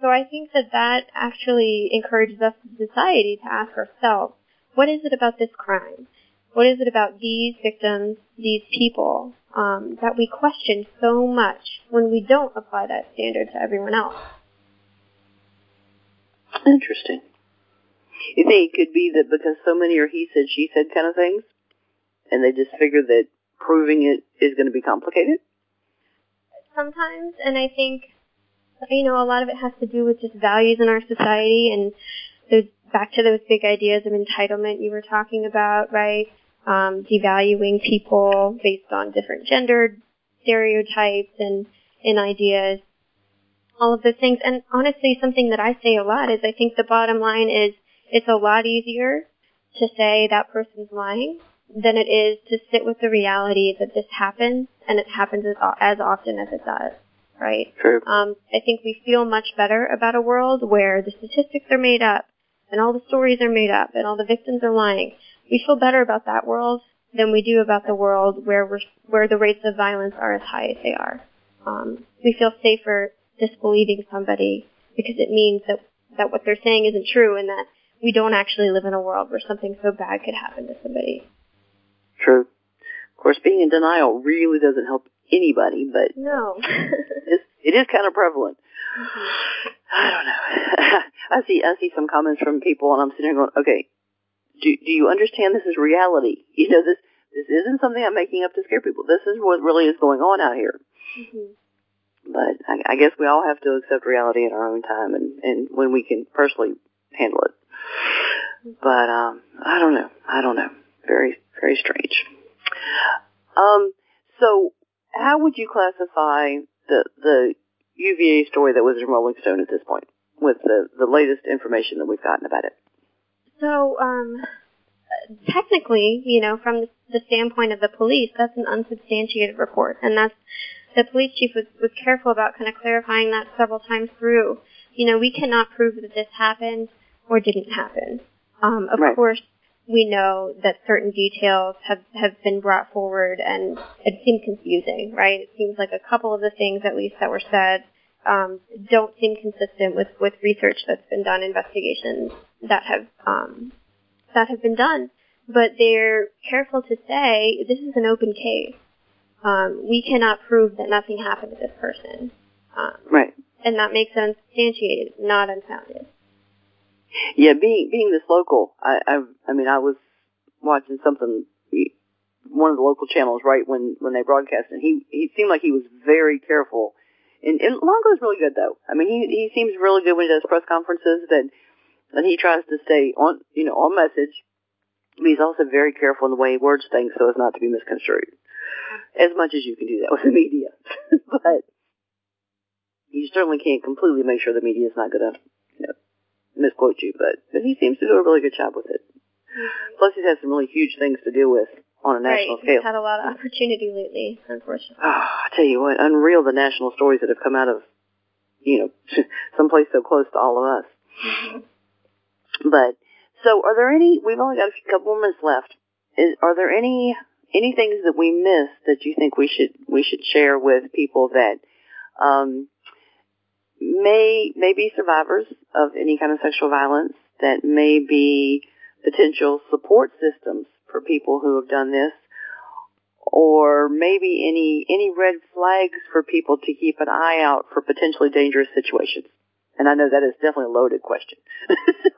Speaker 2: so I think that that actually encourages us as a society to ask ourselves, what is it about this crime? What is it about these victims, these people, um, that we question so much when we don't apply that standard to everyone else?
Speaker 1: Interesting. You think it could be that because so many are he said, she said kind of things, and they just figure that proving it is going to be complicated?
Speaker 2: sometimes, and I think, you know, a lot of it has to do with just values in our society, and there's back to those big ideas of entitlement you were talking about, right? Um, devaluing people based on different gender stereotypes and, and ideas. All of those things. And honestly, something that I say a lot is I think the bottom line is it's a lot easier to say that person's lying than it is to sit with the reality that this happens and it happens as, as often as it does, right?
Speaker 1: True.
Speaker 2: Um, I think we feel much better about a world where the statistics are made up and all the stories are made up and all the victims are lying. We feel better about that world than we do about the world where we're, where the rates of violence are as high as they are. Um, we feel safer disbelieving somebody because it means that, that what they're saying isn't true and that we don't actually live in a world where something so bad could happen to somebody.
Speaker 1: True. Of course, being in denial really doesn't help anybody, but
Speaker 2: No. (laughs)
Speaker 1: it's, it is kind of prevalent. I don't know. (laughs) I see I see some comments from people, and I'm sitting there going, okay, do do you understand this is reality? (laughs) You know, this this isn't something I'm making up to scare people. This is what really is going on out here.
Speaker 2: Mhm.
Speaker 1: But I, I guess we all have to accept reality in our own time, and and when we can personally handle it. But um, I don't know. I don't know. Very very strange. Um, so how would you classify the the UVA story that was in Rolling Stone at this point, with the the latest information that we've gotten about it?
Speaker 2: So, um, technically, you know, from the, standpoint of the police, that's an unsubstantiated report, and that's the police chief was, was careful about kind of clarifying that several times through. You know, we cannot prove that this happened or didn't happen. Um, of
Speaker 1: Right.
Speaker 2: course, we know that certain details have, have been brought forward and it seemed confusing, right? It seems like a couple of the things at least that were said um, don't seem consistent with, with research that's been done, investigations that have um, that have been done. But they're careful to say this is an open case. Um, we cannot prove that nothing happened to this person. Um,
Speaker 1: Right.
Speaker 2: and that makes it unsubstantiated, not unfounded.
Speaker 1: Yeah, being being this local, I I, I mean, I was watching something, one of the local channels, right when when they broadcast, and he he seemed like he was very careful. And, and Longo's really good though. I mean, he he seems really good when he does press conferences. That that he tries to stay on, you know, on message. But he's also very careful in the way he words things so as not to be misconstrued. As much as you can do that with the media, (laughs) but you certainly can't completely make sure the media is not going to misquote you, but, but he seems to do a really good job with it. Plus, he's had some really huge things to deal with on a national
Speaker 2: right.
Speaker 1: scale.
Speaker 2: He's had a lot of opportunity lately, unfortunately.
Speaker 1: Oh, I tell you what, unreal the national stories that have come out of, you know, (laughs) someplace so close to all of us. But so, are there any? We've only got a couple more minutes left. Is, are there any any things that we missed that you think we should we should share with people that um, may may be survivors of any kind of sexual violence that may be potential support systems for people who have done this or maybe any any red flags for people to keep an eye out for potentially dangerous situations and I know that is definitely a loaded question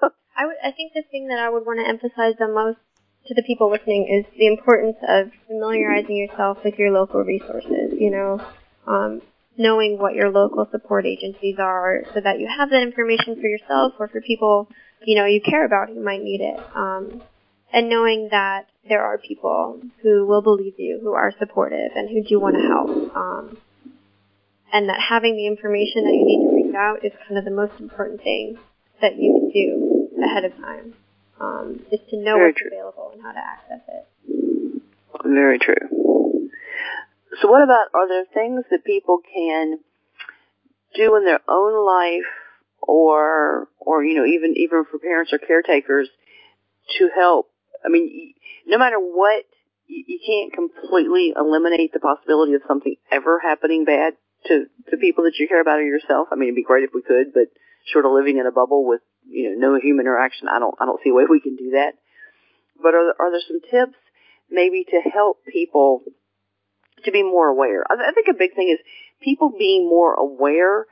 Speaker 1: so, (laughs)
Speaker 2: I would, I think the thing that I would want to emphasize the most to the people listening is the importance of familiarizing yourself with your local resources. You know, um, knowing what your local support agencies are, so that you have that information for yourself or for people you know you care about who might need it. Um, and knowing that there are people who will believe you, who are supportive, and who do want to help. Um, and that having the information that you need to reach out is kind of the most important thing that you can do ahead of time. Um, is to know
Speaker 1: Very
Speaker 2: what's
Speaker 1: true.
Speaker 2: available and how to access it.
Speaker 1: Very true. So what about, are there things that people can do in their own life or, or, you know, even, even for parents or caretakers to help? I mean, no matter what, you, you can't completely eliminate the possibility of something ever happening bad to, to people that you care about or yourself. I mean, it'd be great if we could, but short of living in a bubble with, you know, no human interaction, I don't, I don't see a way we can do that. But are, are there some tips maybe to help people to be more aware. I, I think a big thing is people being more aware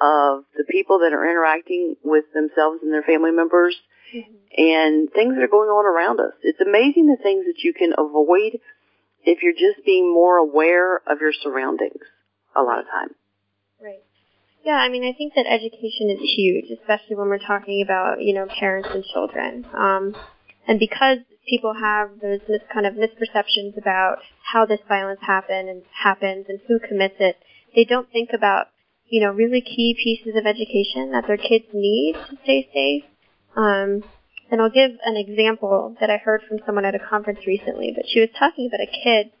Speaker 1: of the people that are interacting with themselves and their family members and things that are going on around us. It's amazing the things that you can avoid if you're just being more aware of your surroundings a lot of time.
Speaker 2: Right. Yeah, I mean, I think that education is huge, especially when we're talking about, you know, parents and children. Um, and because people have those mis- kind of misperceptions about how this violence happen and happens and who commits it, they don't think about, you know, really key pieces of education that their kids need to stay safe. Um, and I'll give an example that I heard from someone at a conference recently, but she was talking about a kid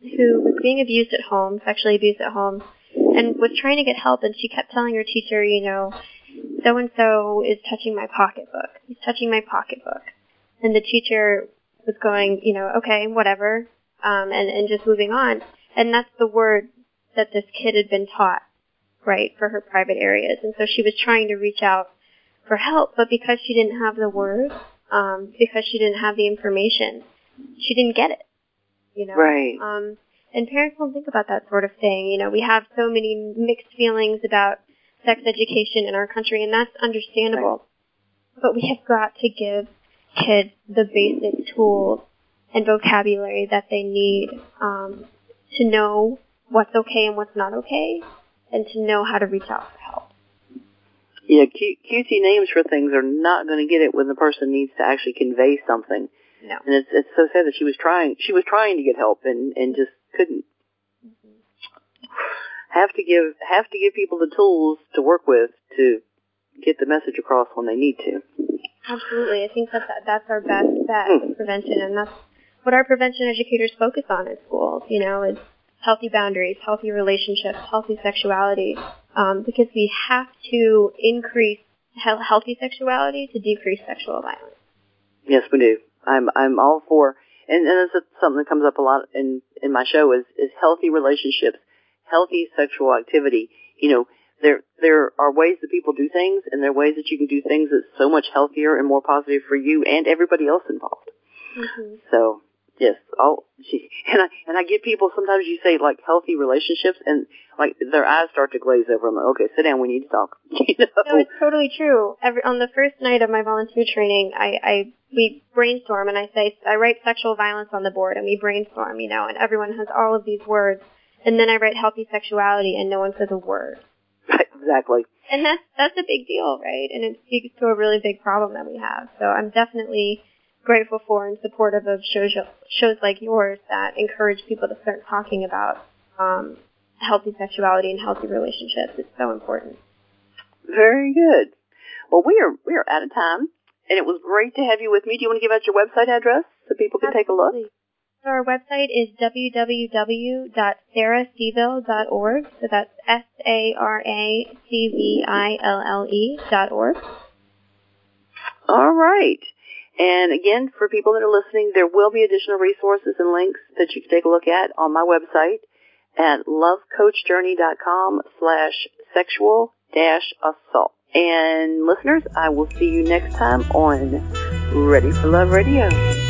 Speaker 2: who was being abused at home, sexually abused at home, and was trying to get help and she kept telling her teacher, you know, so and so is touching my pocketbook. He's touching my pocketbook. And the teacher was going, you know, okay, whatever, um, and, and just moving on. And that's the word that this kid had been taught, right, for her private areas. And so she was trying to reach out for help, but because she didn't have the word, um, because she didn't have the information, she didn't get it. You know?
Speaker 1: Right.
Speaker 2: Um, and parents don't think about that sort of thing. You know, we have so many mixed feelings about sex education in our country, and that's understandable. Right. But we have got to give kids the basic tools and vocabulary that they need um, to know what's okay and what's not okay, and to know how to reach out for help.
Speaker 1: Yeah, cu- cutesy names for things are not going to get it when the person needs to actually convey something.
Speaker 2: No.
Speaker 1: And it's it's so sad that she was trying she was trying to get help and and just couldn't. Have to give have to give people the tools to work with to get the message across when they need to.
Speaker 2: Absolutely. I think that, that that's our best bet with prevention, and that's what our prevention educators focus on in schools. You know, is healthy boundaries, healthy relationships, healthy sexuality, um, because we have to increase he- healthy sexuality to decrease sexual violence.
Speaker 1: Yes, we do. I'm I'm all for and, and it's something that comes up a lot in in my show is is healthy relationships, healthy sexual activity. You know, there there are ways that people do things, and there are ways that you can do things that's so much healthier and more positive for you and everybody else involved.
Speaker 2: Mm-hmm.
Speaker 1: So yes, oh, (laughs) she, and I and I get people sometimes you say like healthy relationships, and like their eyes start to glaze over. I'm like, okay, sit down, we need to talk. (laughs) you know?
Speaker 2: No, it's totally true. Every on the first night of my volunteer training, I, I we brainstorm and I say I write sexual violence on the board and we brainstorm, you know, and everyone has all of these words, and then I write healthy sexuality and no one says a word. (laughs)
Speaker 1: exactly.
Speaker 2: And that's that's a big deal, right? And it speaks to a really big problem that we have. So I'm definitely grateful for and supportive of shows shows like yours that encourage people to start talking about um, healthy sexuality and healthy relationships. It's so important.
Speaker 1: Very good. Well, we are we are out of time, and it was great to have you with me. Do you want to give out your website address so people can take a look?
Speaker 2: Our website is www.saracville.org. So that's S A R A C V I L L E dot org.
Speaker 1: All right. And again, for people that are listening, there will be additional resources and links that you can take a look at on my website at lovecoachjourney.com slash sexual dash assault. And listeners, I will see you next time on Ready for Love Radio.